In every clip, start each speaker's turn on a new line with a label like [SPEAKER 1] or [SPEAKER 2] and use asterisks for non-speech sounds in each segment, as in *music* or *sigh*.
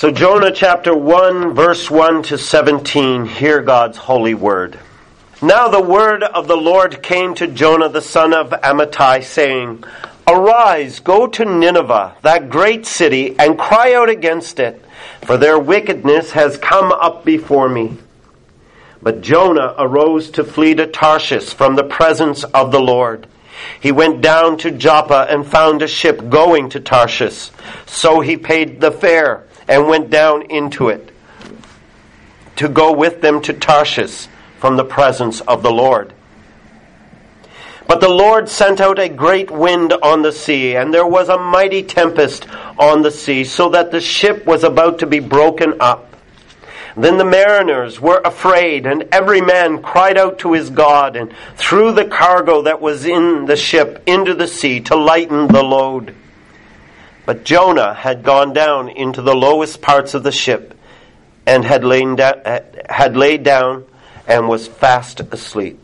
[SPEAKER 1] So, Jonah chapter 1, verse 1 to 17, hear God's holy word. Now the word of the Lord came to Jonah the son of Amittai, saying, Arise, go to Nineveh, that great city, and cry out against it, for their wickedness has come up before me. But Jonah arose to flee to Tarshish from the presence of the Lord. He went down to Joppa and found a ship going to Tarshish. So he paid the fare and went down into it to go with them to Tarshish from the presence of the Lord. But the Lord sent out a great wind on the sea, and there was a mighty tempest on the sea, so that the ship was about to be broken up. Then the mariners were afraid, and every man cried out to his God, and threw the cargo that was in the ship into the sea to lighten the load. But Jonah had gone down into the lowest parts of the ship, and had lain, da- had laid down, and was fast asleep.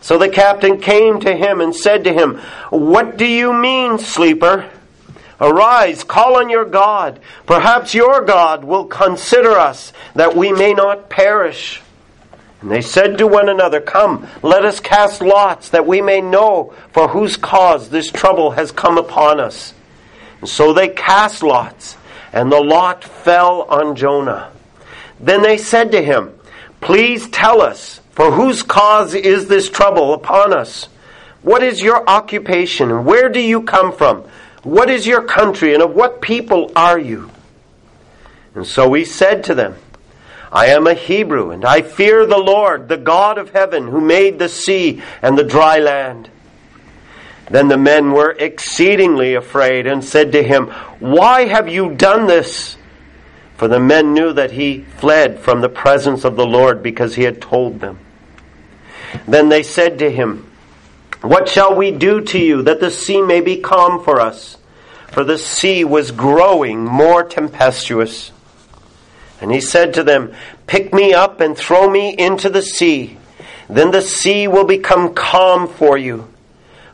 [SPEAKER 1] So the captain came to him and said to him, What do you mean, sleeper? Arise, call on your God. Perhaps your God will consider us that we may not perish. And they said to one another, Come, let us cast lots that we may know for whose cause this trouble has come upon us. So they cast lots, and the lot fell on Jonah. Then they said to him, Please tell us, for whose cause is this trouble upon us? What is your occupation, where do you come from? What is your country, and of what people are you? And so he said to them, I am a Hebrew, and I fear the Lord, the God of heaven, who made the sea and the dry land. Then the men were exceedingly afraid and said to him, Why have you done this? For the men knew that he fled from the presence of the Lord because he had told them. Then they said to him, what shall we do to you that the sea may be calm for us? For the sea was growing more tempestuous. And he said to them, Pick me up and throw me into the sea. Then the sea will become calm for you.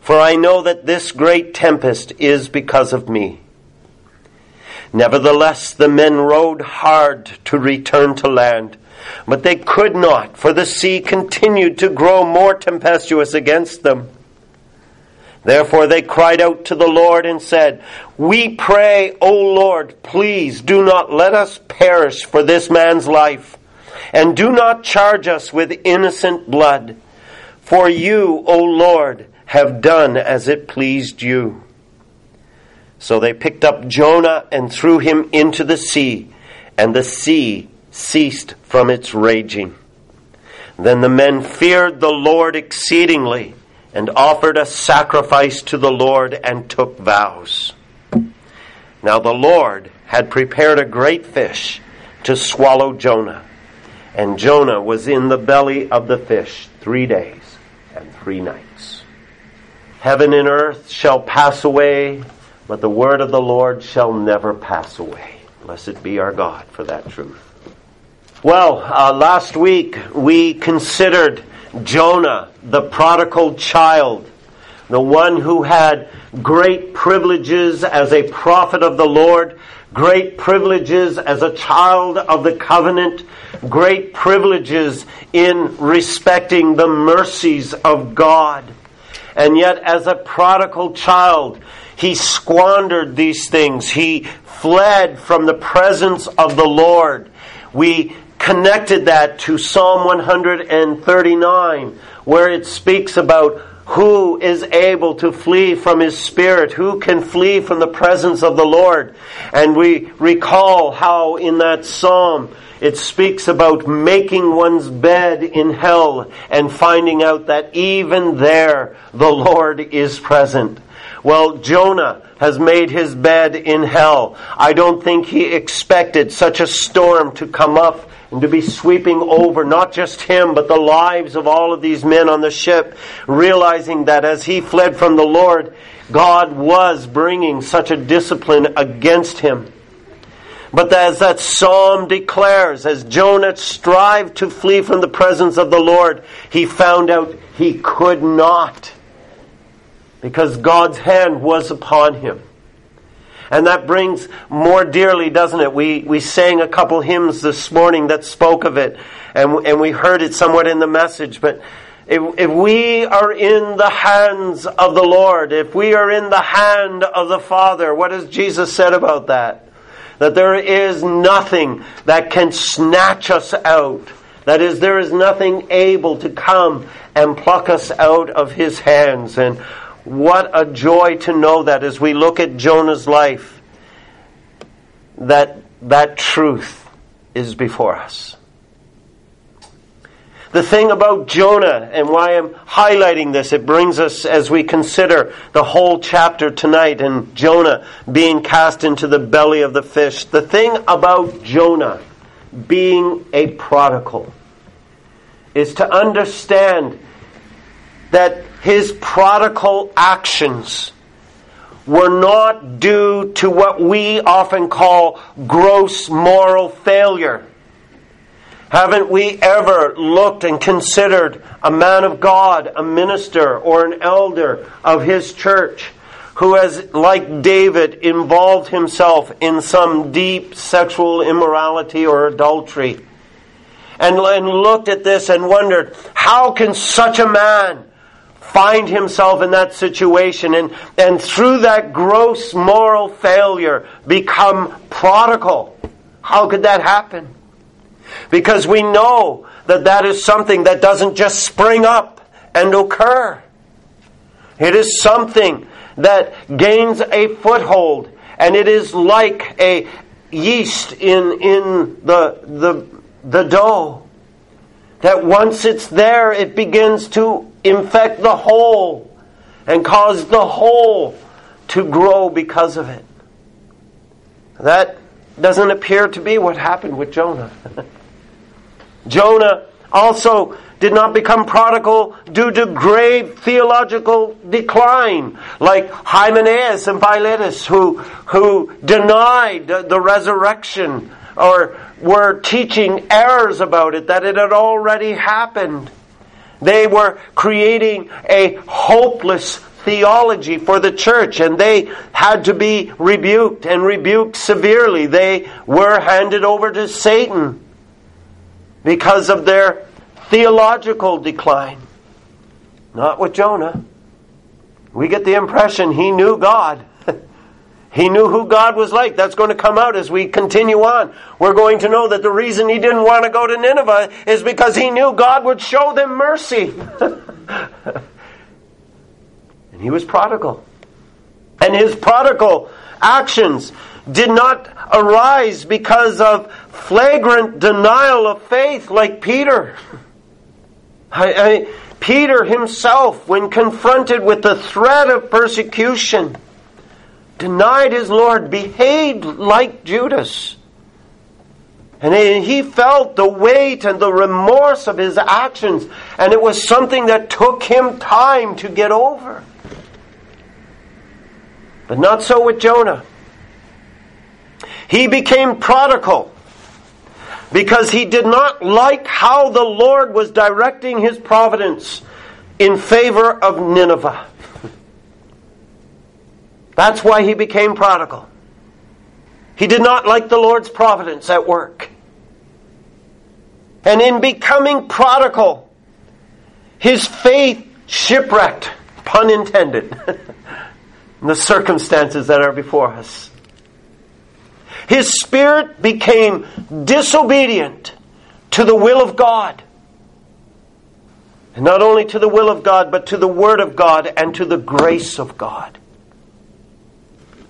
[SPEAKER 1] For I know that this great tempest is because of me. Nevertheless, the men rowed hard to return to land but they could not, for the sea continued to grow more tempestuous against them. Therefore they cried out to the Lord and said, We pray, O Lord, please do not let us perish for this man's life, and do not charge us with innocent blood. For you, O Lord, have done as it pleased you. So they picked up Jonah and threw him into the sea, and the sea ceased from its raging. Then the men feared the Lord exceedingly and offered a sacrifice to the Lord and took vows. Now the Lord had prepared a great fish to swallow Jonah, and Jonah was in the belly of the fish three days and three nights. Heaven and earth shall pass away, but the word of the Lord shall never pass away. Blessed be our God for that truth. Well, uh, last week we considered Jonah, the prodigal child, the one who had great privileges as a prophet of the Lord, great privileges as a child of the covenant, great privileges in respecting the mercies of God. And yet, as a prodigal child, he squandered these things. He fled from the presence of the Lord. We connected that to Psalm 139, where it speaks about who is able to flee from his spirit? Who can flee from the presence of the Lord? And we recall how in that psalm it speaks about making one's bed in hell and finding out that even there the Lord is present. Well, Jonah has made his bed in hell. I don't think he expected such a storm to come up and to be sweeping over not just him, but the lives of all of these men on the ship, realizing that as he fled from the Lord, God was bringing such a discipline against him. But as that psalm declares, as Jonah strived to flee from the presence of the Lord, he found out he could not because God's hand was upon him. And that brings more dearly, doesn't it? We, we sang a couple hymns this morning that spoke of it, and, and we heard it somewhat in the message. But if, if we are in the hands of the Lord, if we are in the hand of the Father, what has Jesus said about that? That there is nothing that can snatch us out. That is, there is nothing able to come and pluck us out of His hands. And what a joy to know that as we look at Jonah's life, that that truth is before us. The thing about Jonah and why I'm highlighting this, it brings us as we consider the whole chapter tonight and Jonah being cast into the belly of the fish. The thing about Jonah being a prodigal is to understand that his prodigal actions were not due to what we often call gross moral failure. Haven't we ever looked and considered a man of God, a minister, or an elder of his church who has, like David, involved himself in some deep sexual immorality or adultery? And, and looked at this and wondered, how can such a man find himself in that situation and, and through that gross moral failure become prodigal. How could that happen? Because we know that that is something that doesn't just spring up and occur. It is something that gains a foothold and it is like a yeast in, in the, the, the dough. That once it's there, it begins to infect the whole and cause the whole to grow because of it. That doesn't appear to be what happened with Jonah. *laughs* Jonah also did not become prodigal due to grave theological decline, like Hymenaeus and Philetus, who, who denied the resurrection or were teaching errors about it, that it had already happened. They were creating a hopeless theology for the church, and they had to be rebuked and rebuked severely. They were handed over to Satan because of their theological decline. Not with Jonah. We get the impression he knew God. *laughs* He knew who God was like. That's going to come out as we continue on. We're going to know that the reason he didn't want to go to Nineveh is because he knew God would show them mercy. *laughs* and he was prodigal. And his prodigal actions did not arise because of flagrant denial of faith like Peter. I, I, Peter himself, when confronted with the threat of persecution, denied his Lord, behaved like Judas. And he felt the weight and the remorse of his actions, and it was something that took him time to get over. But not so with Jonah. He became prodigal because he did not like how the Lord was directing his providence in favor of Nineveh. That's why he became prodigal. He did not like the Lord's providence at work. And in becoming prodigal, his faith shipwrecked, pun intended, *laughs* in the circumstances that are before us. His spirit became disobedient to the will of God. And not only to the will of God, but to the Word of God and to the grace of God.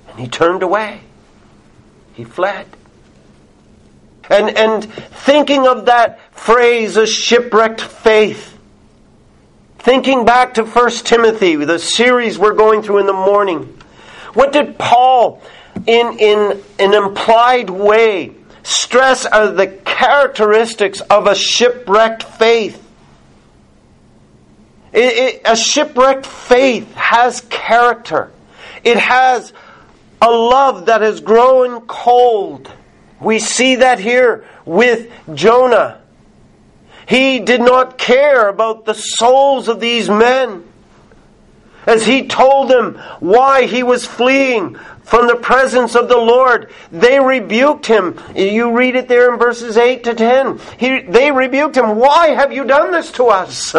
[SPEAKER 1] And he turned away. He fled. And, and thinking of that phrase, a shipwrecked faith, thinking back to 1 Timothy, the series we're going through in the morning, what did Paul, in, in an implied way, stress are the characteristics of a shipwrecked faith? It, it, a shipwrecked faith has character. It has a love that has grown cold. We see that here with Jonah. He did not care about the souls of these men. As he told them why he was fleeing from the presence of the Lord. They rebuked him. You read it there in verses 8 to 10. He, they rebuked him. Why have you done this to us? *laughs*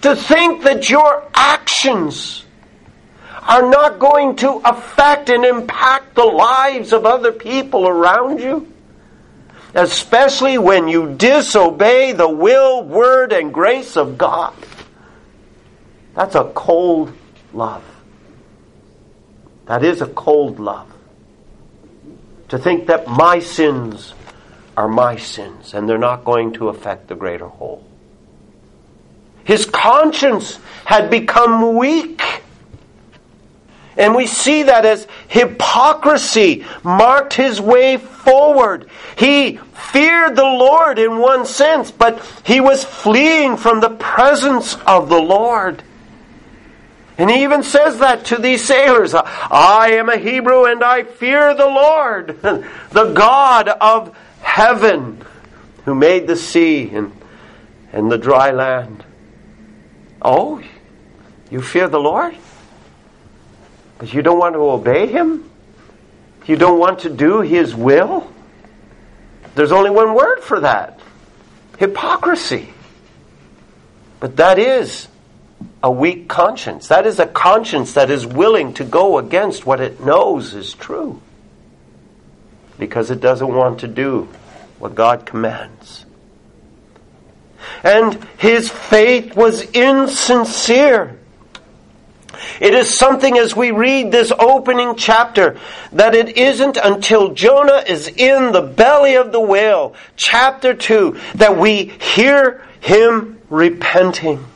[SPEAKER 1] to think that your actions are not going to affect and impact the lives of other people around you. Especially when you disobey the will, word, and grace of God. That's a cold love. That is a cold love. To think that my sins are my sins and they're not going to affect the greater whole. His conscience had become weak. And we see that as hypocrisy marked his way forward. He feared the Lord in one sense, but he was fleeing from the presence of the Lord. And he even says that to these sailors I am a Hebrew and I fear the Lord, *laughs* the God of heaven, who made the sea and, and the dry land. Oh, you fear the Lord? But you don't want to obey him? You don't want to do his will? There's only one word for that hypocrisy. But that is a weak conscience. That is a conscience that is willing to go against what it knows is true because it doesn't want to do what God commands. And his faith was insincere. It is something as we read this opening chapter that it isn't until Jonah is in the belly of the whale, chapter 2, that we hear him repenting.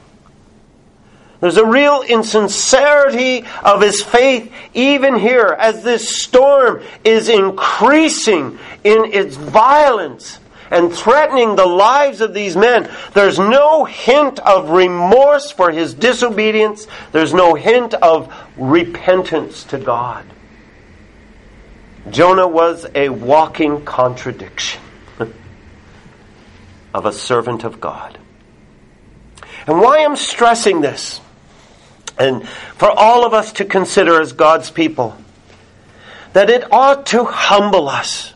[SPEAKER 1] There's a real insincerity of his faith even here as this storm is increasing in its violence and threatening the lives of these men. There's no hint of remorse for his disobedience. There's no hint of repentance to God. Jonah was a walking contradiction *laughs* of a servant of God. And why I'm stressing this and for all of us to consider as God's people that it ought to humble us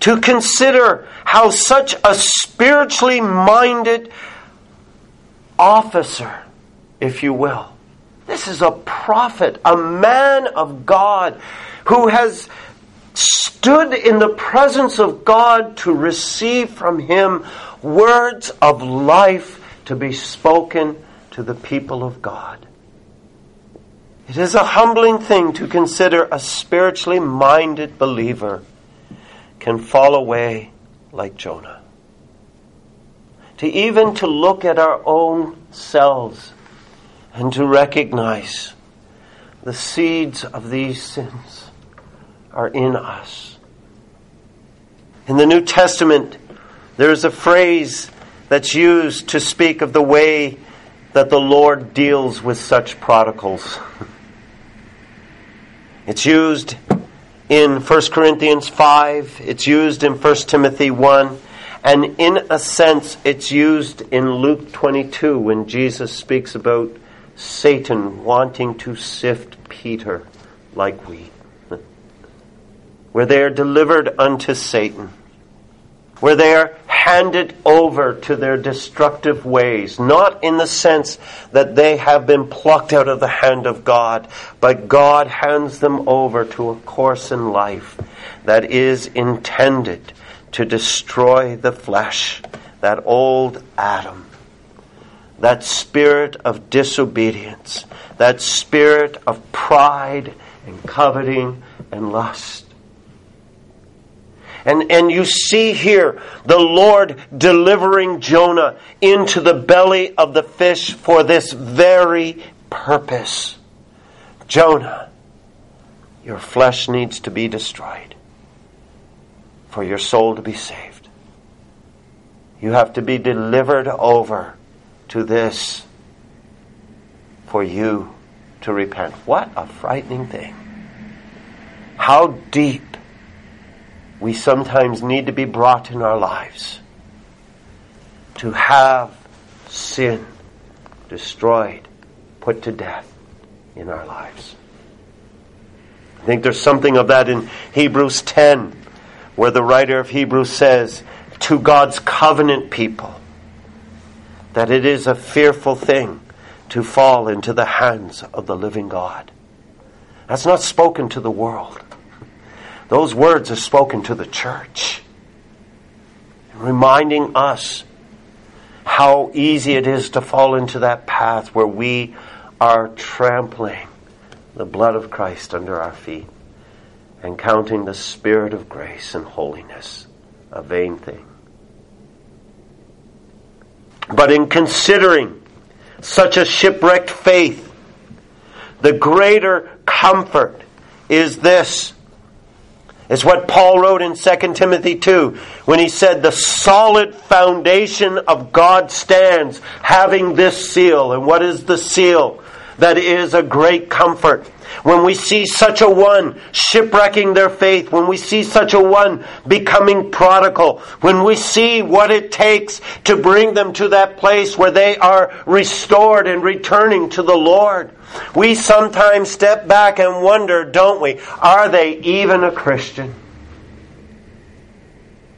[SPEAKER 1] to consider how such a spiritually minded officer, if you will, this is a prophet, a man of God who has stood in the presence of God to receive from him words of life to be spoken to the people of God. It is a humbling thing to consider a spiritually minded believer can fall away like Jonah. To even to look at our own selves and to recognize the seeds of these sins are in us. In the New Testament, there is a phrase that's used to speak of the way that the Lord deals with such prodigals. It's used in 1 Corinthians 5, it's used in 1 Timothy 1, and in a sense, it's used in Luke 22 when Jesus speaks about Satan wanting to sift Peter like wheat. Where they are delivered unto Satan where they are handed over to their destructive ways, not in the sense that they have been plucked out of the hand of God, but God hands them over to a course in life that is intended to destroy the flesh, that old Adam, that spirit of disobedience, that spirit of pride and coveting and lust. And, and you see here the Lord delivering Jonah into the belly of the fish for this very purpose. Jonah, your flesh needs to be destroyed for your soul to be saved. You have to be delivered over to this for you to repent. What a frightening thing. How deep we sometimes need to be brought in our lives to have sin destroyed, put to death in our lives. I think there's something of that in Hebrews 10, where the writer of Hebrews says to God's covenant people that it is a fearful thing to fall into the hands of the living God. That's not spoken to the world. Those words are spoken to the church, reminding us how easy it is to fall into that path where we are trampling the blood of Christ under our feet and counting the Spirit of grace and holiness a vain thing. But in considering such a shipwrecked faith, the greater comfort is this. Is what Paul wrote in 2 Timothy 2 when he said, The solid foundation of God stands having this seal. And what is the seal? That is a great comfort when we see such a one shipwrecking their faith, when we see such a one becoming prodigal, when we see what it takes to bring them to that place where they are restored and returning to the Lord, we sometimes step back and wonder, don't we, are they even a Christian?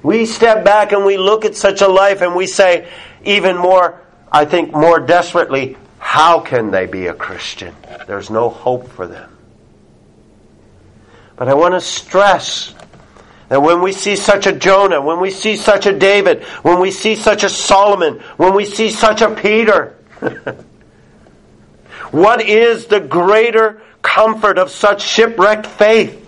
[SPEAKER 1] We step back and we look at such a life and we say, even more, I think more desperately, how can they be a Christian? There's no hope for them. But I want to stress that when we see such a Jonah, when we see such a David, when we see such a Solomon, when we see such a Peter, *laughs* what is the greater comfort of such shipwrecked faith?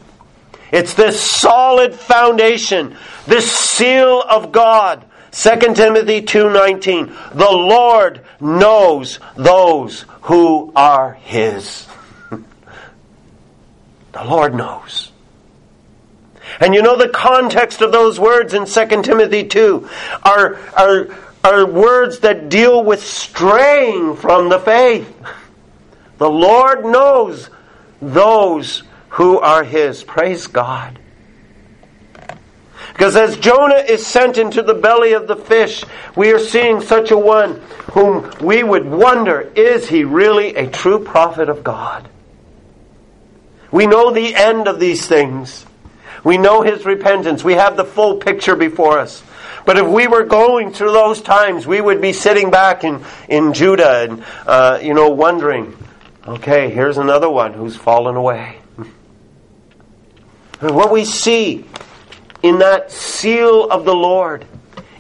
[SPEAKER 1] It's this solid foundation, this seal of God. 2 Timothy 2:19 The Lord knows those who are his. *laughs* The Lord knows. And you know the context of those words in 2 Timothy 2 are, are, are words that deal with straying from the faith. The Lord knows those who are His. Praise God. Because as Jonah is sent into the belly of the fish, we are seeing such a one whom we would wonder, is he really a true prophet of God? We know the end of these things. We know his repentance. We have the full picture before us. But if we were going through those times, we would be sitting back in, in Judah and, uh, you know, wondering, okay, here's another one who's fallen away. What we see in that seal of the Lord,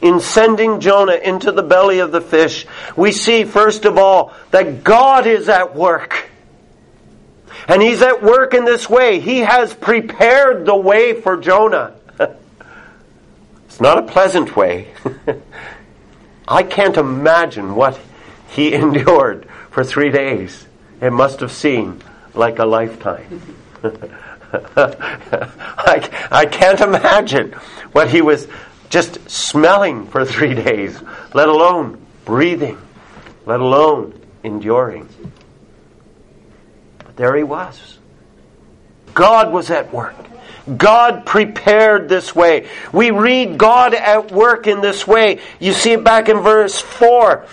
[SPEAKER 1] in sending Jonah into the belly of the fish, we see, first of all, that God is at work. And he's at work in this way. He has prepared the way for Jonah. *laughs* it's not a pleasant way. *laughs* I can't imagine what he *laughs* endured for three days. It must have seemed like a lifetime. *laughs* I, I can't imagine what he was just smelling for three days, let alone breathing, let alone enduring But there he was. God was at work. God prepared this way. We read God at work in this way. You see it back in verse 4.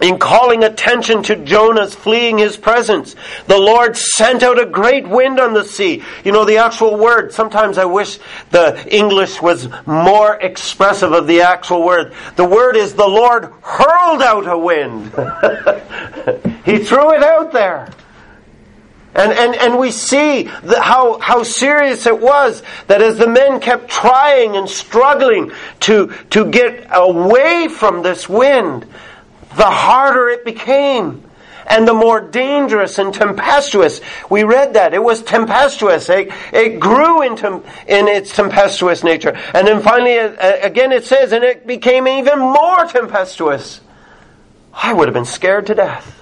[SPEAKER 1] In calling attention to Jonah's fleeing his presence, the Lord sent out a great wind on the sea. You know, the actual word, sometimes I wish the English was more expressive of the actual word. The word is the Lord hurled out a wind. *laughs* he threw it out there. And, and, and we see the, how, how serious it was that as the men kept trying and struggling to, to get away from this wind, the harder it became and the more dangerous and tempestuous. We read that. It was tempestuous. It, it grew into, in its tempestuous nature. And then finally, uh, again it says, and it became even more tempestuous. I would have been scared to death.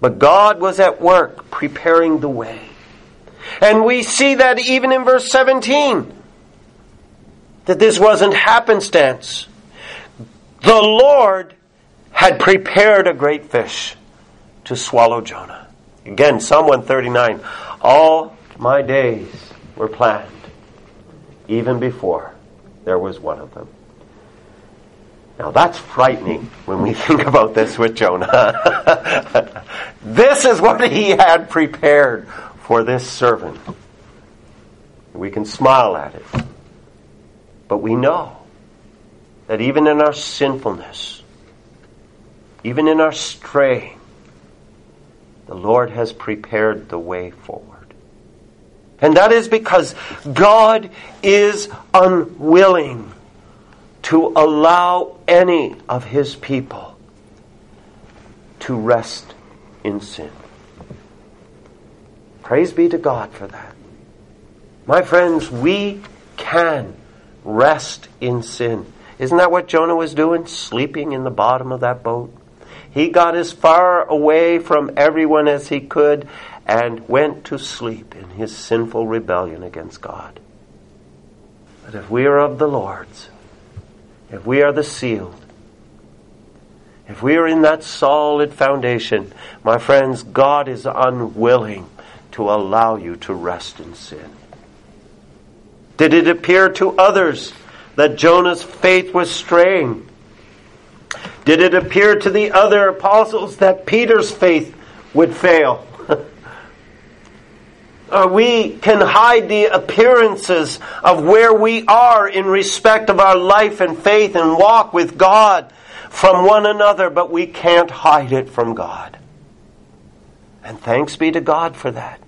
[SPEAKER 1] But God was at work preparing the way. And we see that even in verse 17, that this wasn't happenstance. The Lord had prepared a great fish to swallow Jonah. Again, Psalm 139. All my days were planned, even before there was one of them. Now that's frightening when we *laughs* think about this with Jonah. *laughs* this is what he had prepared for this servant. We can smile at it. But we know that even in our sinfulness, even in our straying, the Lord has prepared the way forward. And that is because God is unwilling to allow any of his people to rest in sin. Praise be to God for that. My friends, we can rest in sin. Isn't that what Jonah was doing? Sleeping in the bottom of that boat? He got as far away from everyone as he could and went to sleep in his sinful rebellion against God. But if we are of the Lord's, if we are the sealed, if we are in that solid foundation, my friends, God is unwilling to allow you to rest in sin. Did it appear to others that Jonah's faith was straying? Did it appear to the other apostles that Peter's faith would fail? *laughs* we can hide the appearances of where we are in respect of our life and faith and walk with God from one another, but we can't hide it from God. And thanks be to God for that.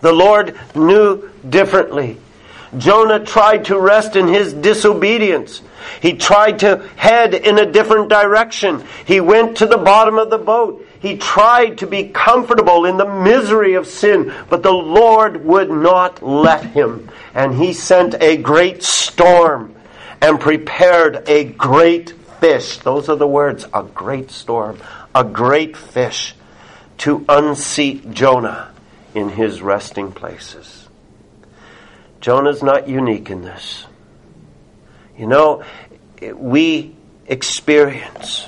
[SPEAKER 1] The Lord knew differently. Jonah tried to rest in his disobedience. He tried to head in a different direction. He went to the bottom of the boat. He tried to be comfortable in the misery of sin, but the Lord would not let him. And he sent a great storm and prepared a great fish. Those are the words a great storm, a great fish to unseat Jonah in his resting places. Jonah's not unique in this. You know, we experience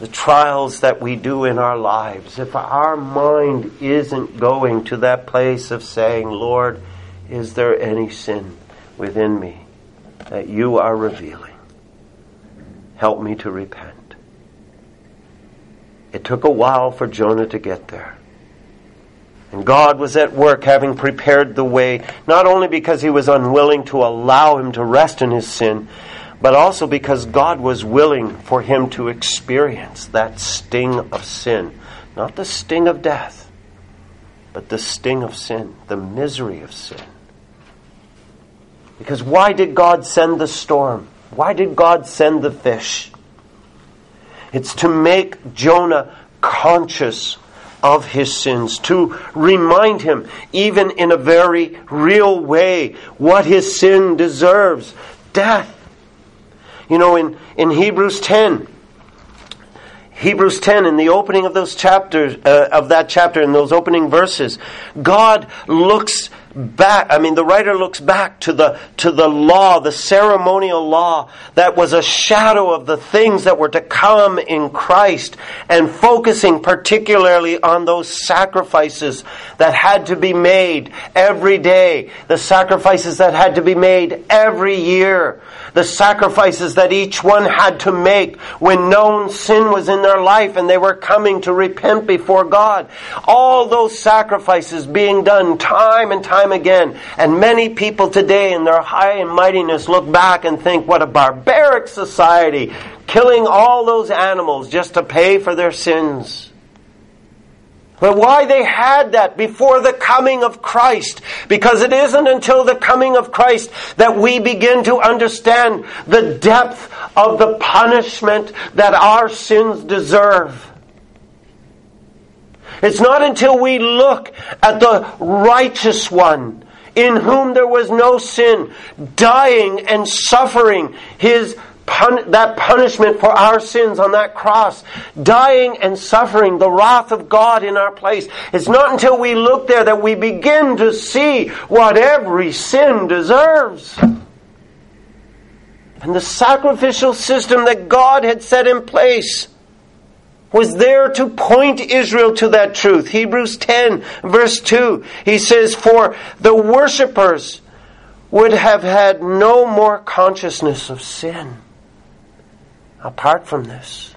[SPEAKER 1] the trials that we do in our lives, if our mind isn't going to that place of saying, Lord, is there any sin within me that you are revealing? Help me to repent. It took a while for Jonah to get there. And God was at work having prepared the way, not only because he was unwilling to allow him to rest in his sin, but also because God was willing for him to experience that sting of sin. Not the sting of death, but the sting of sin, the misery of sin. Because why did God send the storm? Why did God send the fish? It's to make Jonah conscious of his sins, to remind him, even in a very real way, what his sin deserves death. You know, in, in Hebrews 10, Hebrews 10, in the opening of those chapters, uh, of that chapter, in those opening verses, God looks back, I mean, the writer looks back to the, to the law, the ceremonial law that was a shadow of the things that were to come in Christ and focusing particularly on those sacrifices that had to be made every day, the sacrifices that had to be made every year, the sacrifices that each one had to make when known sin was in their life and they were coming to repent before God. All those sacrifices being done time and time again. And many people today in their high and mightiness look back and think, what a barbaric society, killing all those animals just to pay for their sins. But why they had that before the coming of Christ? Because it isn't until the coming of Christ that we begin to understand the depth of the punishment that our sins deserve. It's not until we look at the righteous one in whom there was no sin, dying and suffering his pun- that punishment for our sins on that cross, dying and suffering the wrath of God in our place. It's not until we look there that we begin to see what every sin deserves. And the sacrificial system that God had set in place was there to point Israel to that truth. Hebrews 10 verse 2, he says, For the worshippers would have had no more consciousness of sin. Apart from this.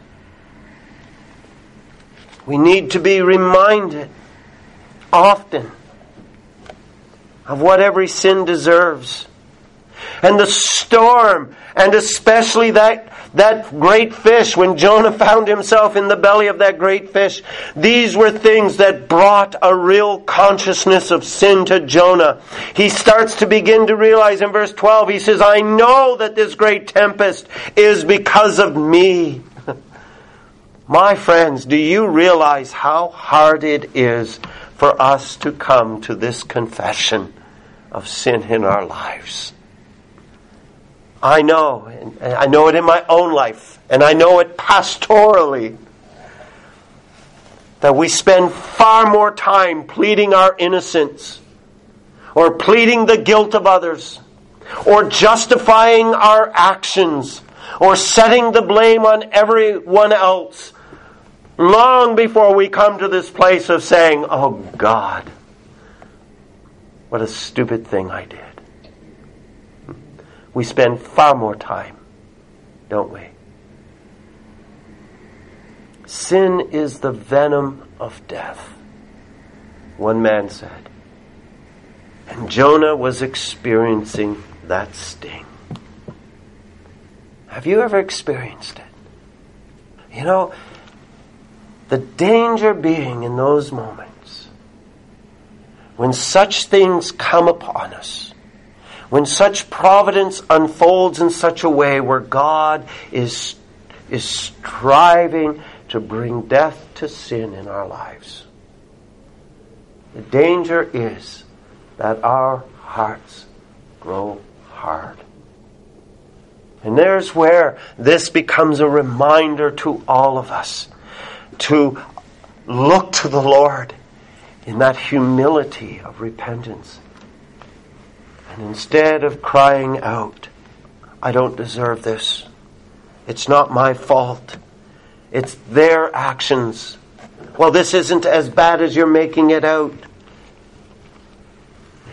[SPEAKER 1] We need to be reminded often of what every sin deserves. And the storm, and especially that that great fish, when Jonah found himself in the belly of that great fish, these were things that brought a real consciousness of sin to Jonah. He starts to begin to realize in verse 12, he says, I know that this great tempest is because of me. *laughs* My friends, do you realize how hard it is for us to come to this confession of sin in our lives? I know, and I know it in my own life, and I know it pastorally, that we spend far more time pleading our innocence, or pleading the guilt of others, or justifying our actions, or setting the blame on everyone else, long before we come to this place of saying, Oh God, what a stupid thing I did we spend far more time, don't we? Sin is the venom of death, one man said. And Jonah was experiencing that sting. Have you ever experienced it? You know, the danger being in those moments when such things come upon us when such providence unfolds in such a way where God is, is striving to bring death to sin in our lives. The danger is that our hearts grow hard. And there's where this becomes a reminder to all of us to look to the Lord in that humility of repentance and instead of crying out, I don't deserve this. It's not my fault. It's their actions. Well, this isn't as bad as you're making it out.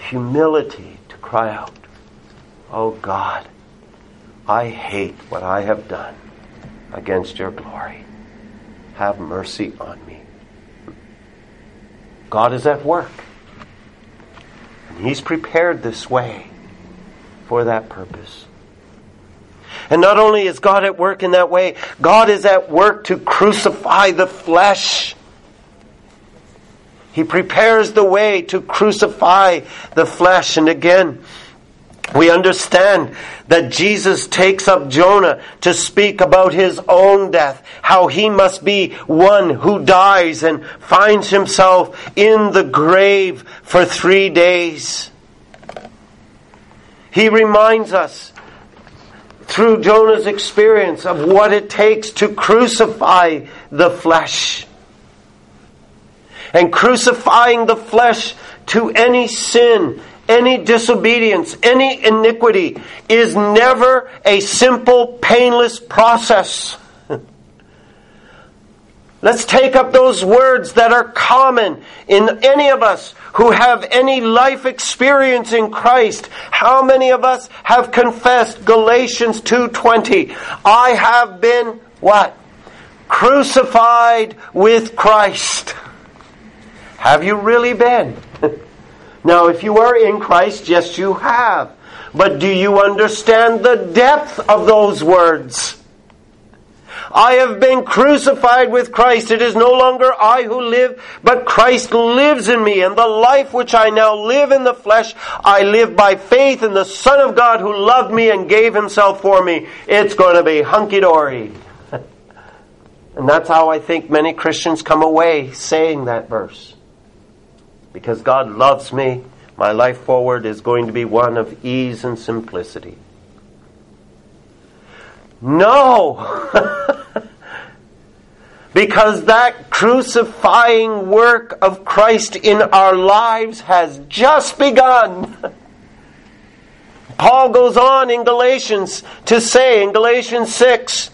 [SPEAKER 1] Humility to cry out, Oh God, I hate what I have done against your glory. Have mercy on me. God is at work. He's prepared this way for that purpose. And not only is God at work in that way, God is at work to crucify the flesh. He prepares the way to crucify the flesh. And again, we understand that Jesus takes up Jonah to speak about his own death, how he must be one who dies and finds himself in the grave for three days. He reminds us through Jonah's experience of what it takes to crucify the flesh. And crucifying the flesh to any sin any disobedience, any iniquity is never a simple, painless process. *laughs* Let's take up those words that are common in any of us who have any life experience in Christ. How many of us have confessed Galatians 2:20? I have been what? Crucified with Christ. Have you really been? *laughs* Now, if you are in Christ, yes, you have. But do you understand the depth of those words? I have been crucified with Christ. It is no longer I who live, but Christ lives in me. And the life which I now live in the flesh, I live by faith in the Son of God who loved me and gave himself for me. It's going to be hunky dory. *laughs* and that's how I think many Christians come away saying that verse because God loves me, my life forward is going to be one of ease and simplicity. No! *laughs* because that crucifying work of Christ in our lives has just begun. *laughs* Paul goes on in Galatians to say, in Galatians 6,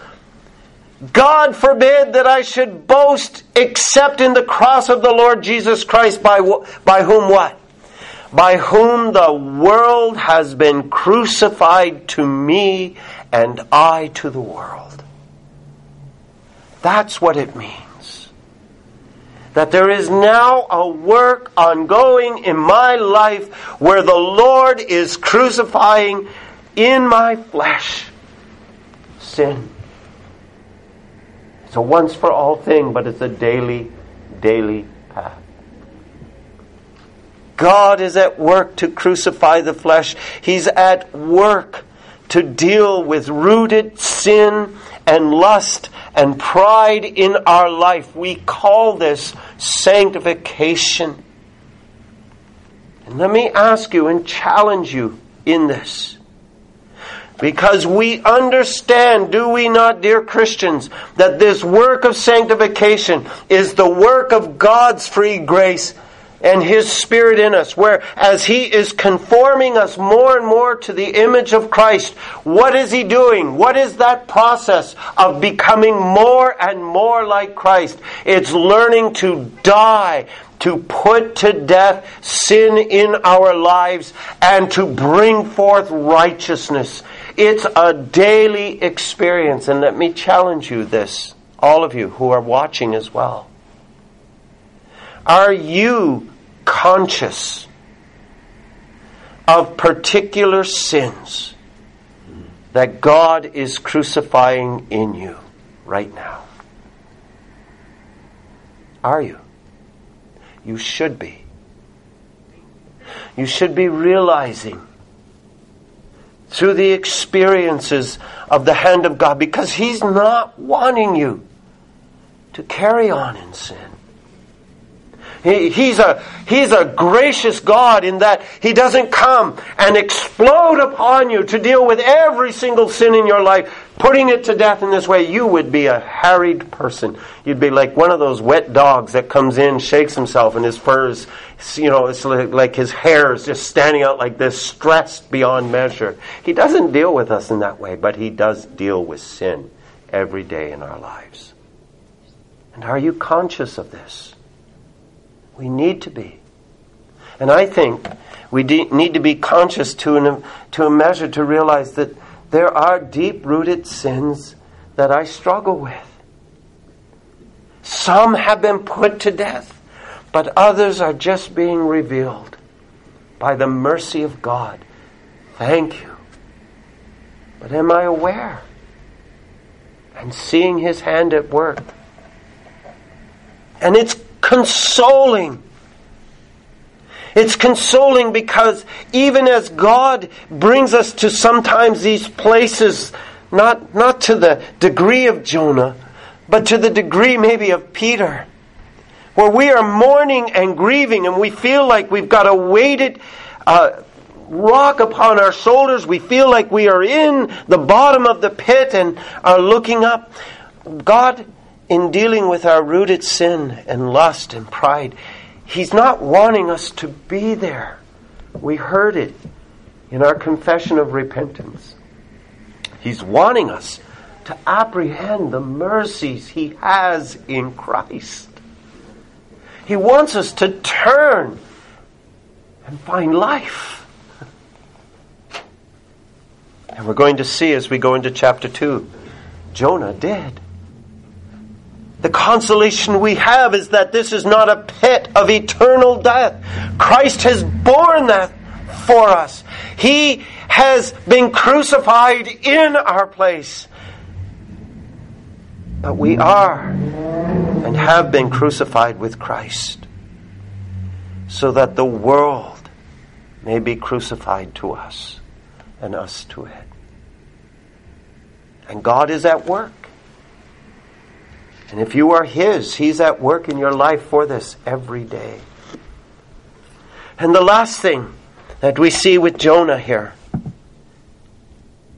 [SPEAKER 1] God forbid that I should boast except in the cross of the Lord Jesus Christ, by, by whom what? By whom the world has been crucified to me and I to the world. That's what it means. That there is now a work ongoing in my life where the Lord is crucifying in my flesh sin. It's a once for all thing, but it's a daily, daily path. God is at work to crucify the flesh. He's at work to deal with rooted sin and lust and pride in our life. We call this sanctification. And let me ask you and challenge you in this. Because we understand, do we not, dear Christians, that this work of sanctification is the work of God's free grace and His Spirit in us, where as He is conforming us more and more to the image of Christ, what is He doing? What is that process of becoming more and more like Christ? It's learning to die, to put to death sin in our lives, and to bring forth righteousness. It's a daily experience, and let me challenge you this, all of you who are watching as well. Are you conscious of particular sins that God is crucifying in you right now? Are you? You should be. You should be realizing through the experiences of the hand of God because He's not wanting you to carry on in sin. He, he's, a, he's a gracious God in that He doesn't come and explode upon you to deal with every single sin in your life, putting it to death in this way. You would be a harried person. You'd be like one of those wet dogs that comes in, shakes himself, and his fur is, you know, it's like, like his hair is just standing out like this, stressed beyond measure. He doesn't deal with us in that way, but He does deal with sin every day in our lives. And are you conscious of this? We need to be. And I think we de- need to be conscious to, an, to a measure to realize that there are deep rooted sins that I struggle with. Some have been put to death, but others are just being revealed by the mercy of God. Thank you. But am I aware and seeing His hand at work? And it's consoling. It's consoling because even as God brings us to sometimes these places, not, not to the degree of Jonah, but to the degree maybe of Peter, where we are mourning and grieving and we feel like we've got a weighted uh, rock upon our shoulders. We feel like we are in the bottom of the pit and are looking up. God in dealing with our rooted sin and lust and pride, He's not wanting us to be there. We heard it in our confession of repentance. He's wanting us to apprehend the mercies He has in Christ. He wants us to turn and find life. And we're going to see as we go into chapter 2, Jonah did. The consolation we have is that this is not a pit of eternal death. Christ has borne that for us. He has been crucified in our place. But we are and have been crucified with Christ so that the world may be crucified to us and us to it. And God is at work. And if you are His, He's at work in your life for this every day. And the last thing that we see with Jonah here,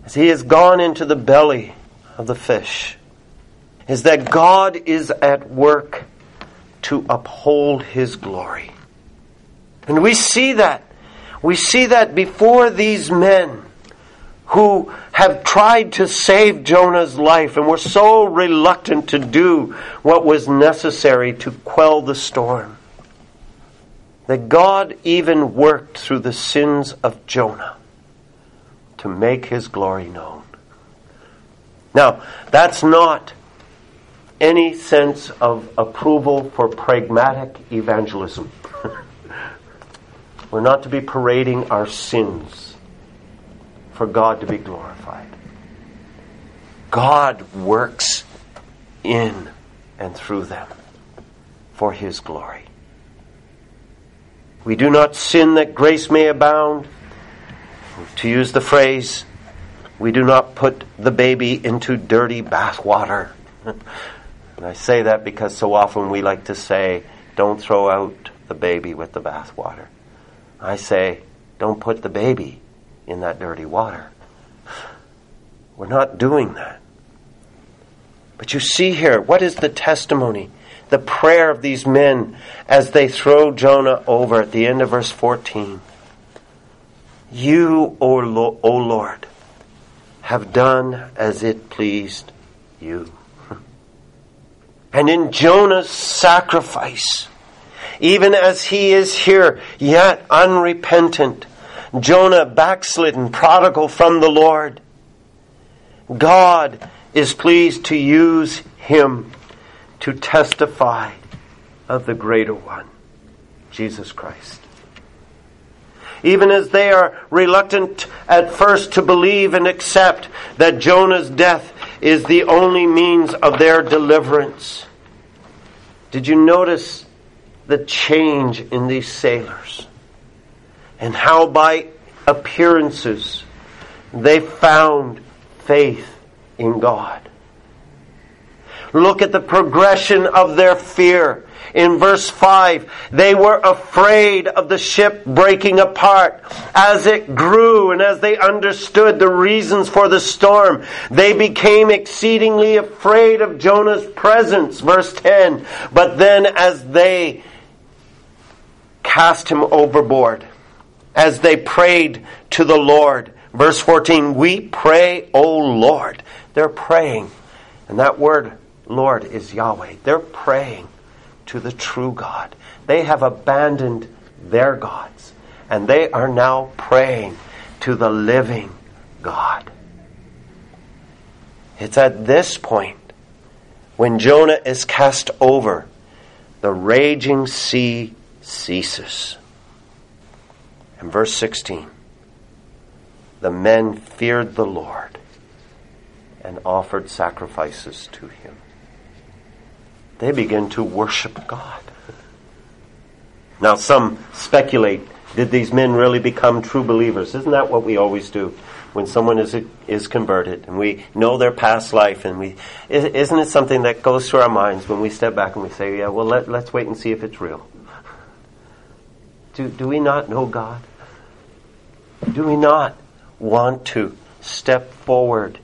[SPEAKER 1] as he has gone into the belly of the fish, is that God is at work to uphold His glory. And we see that. We see that before these men who have tried to save Jonah's life and were so reluctant to do what was necessary to quell the storm. That God even worked through the sins of Jonah to make his glory known. Now, that's not any sense of approval for pragmatic evangelism. *laughs* We're not to be parading our sins for God to be glorified. God works in and through them for His glory. We do not sin that grace may abound. To use the phrase, we do not put the baby into dirty bathwater. *laughs* and I say that because so often we like to say, don't throw out the baby with the bathwater. I say, don't put the baby in that dirty water. We're not doing that. But you see here, what is the testimony? The prayer of these men as they throw Jonah over at the end of verse 14. You, O Lord, have done as it pleased you. And in Jonah's sacrifice, even as he is here, yet unrepentant, Jonah backslidden, prodigal from the Lord, God is pleased to use him to testify of the greater one, Jesus Christ. Even as they are reluctant at first to believe and accept that Jonah's death is the only means of their deliverance. Did you notice the change in these sailors? And how by appearances they found faith in God. Look at the progression of their fear. In verse 5, they were afraid of the ship breaking apart. As it grew and as they understood the reasons for the storm, they became exceedingly afraid of Jonah's presence. Verse 10. But then as they cast him overboard, as they prayed to the Lord, verse 14, we pray, O Lord. They're praying. And that word, Lord, is Yahweh. They're praying to the true God. They have abandoned their gods. And they are now praying to the living God. It's at this point when Jonah is cast over, the raging sea ceases. And verse 16 the men feared the Lord and offered sacrifices to him. They begin to worship God. Now, some speculate did these men really become true believers? Isn't that what we always do? When someone is is converted and we know their past life, and we isn't it something that goes through our minds when we step back and we say, "Yeah, well, let, let's wait and see if it's real." Do do we not know God? Do we not want to step forward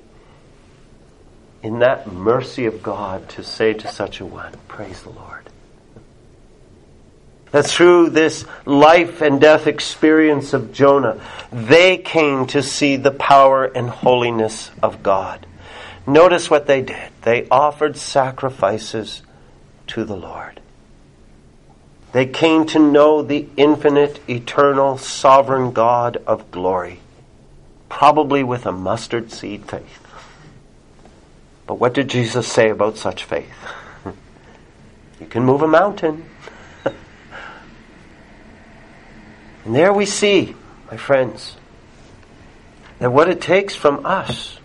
[SPEAKER 1] in that mercy of God to say to such a one, Praise the Lord. That through this life and death experience of Jonah, they came to see the power and holiness of God. Notice what they did. They offered sacrifices to the Lord. They came to know the infinite, eternal, sovereign God of glory, probably with a mustard seed faith. But what did Jesus say about such faith? *laughs* you can move a mountain. *laughs* and there we see, my friends, that what it takes from us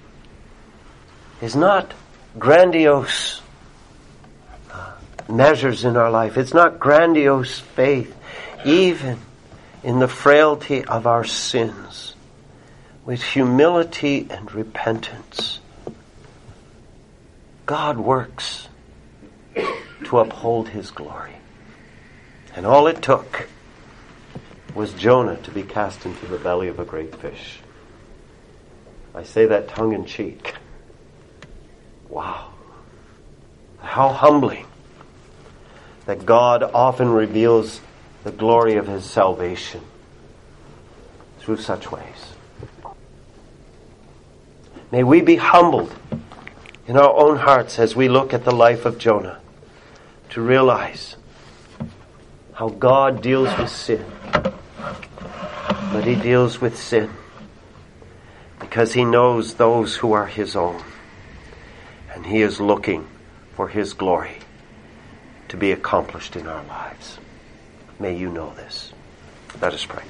[SPEAKER 1] is not grandiose measures in our life. It's not grandiose faith, even in the frailty of our sins, with humility and repentance God works to uphold his glory. And all it took was Jonah to be cast into the belly of a great fish. I say that tongue in cheek. Wow. How humbling that God often reveals the glory of his salvation through such ways. May we be humbled in our own hearts as we look at the life of Jonah to realize how God deals with sin. But he deals with sin because he knows those who are his own. And he is looking for His glory to be accomplished in our lives. May you know this. Let us pray.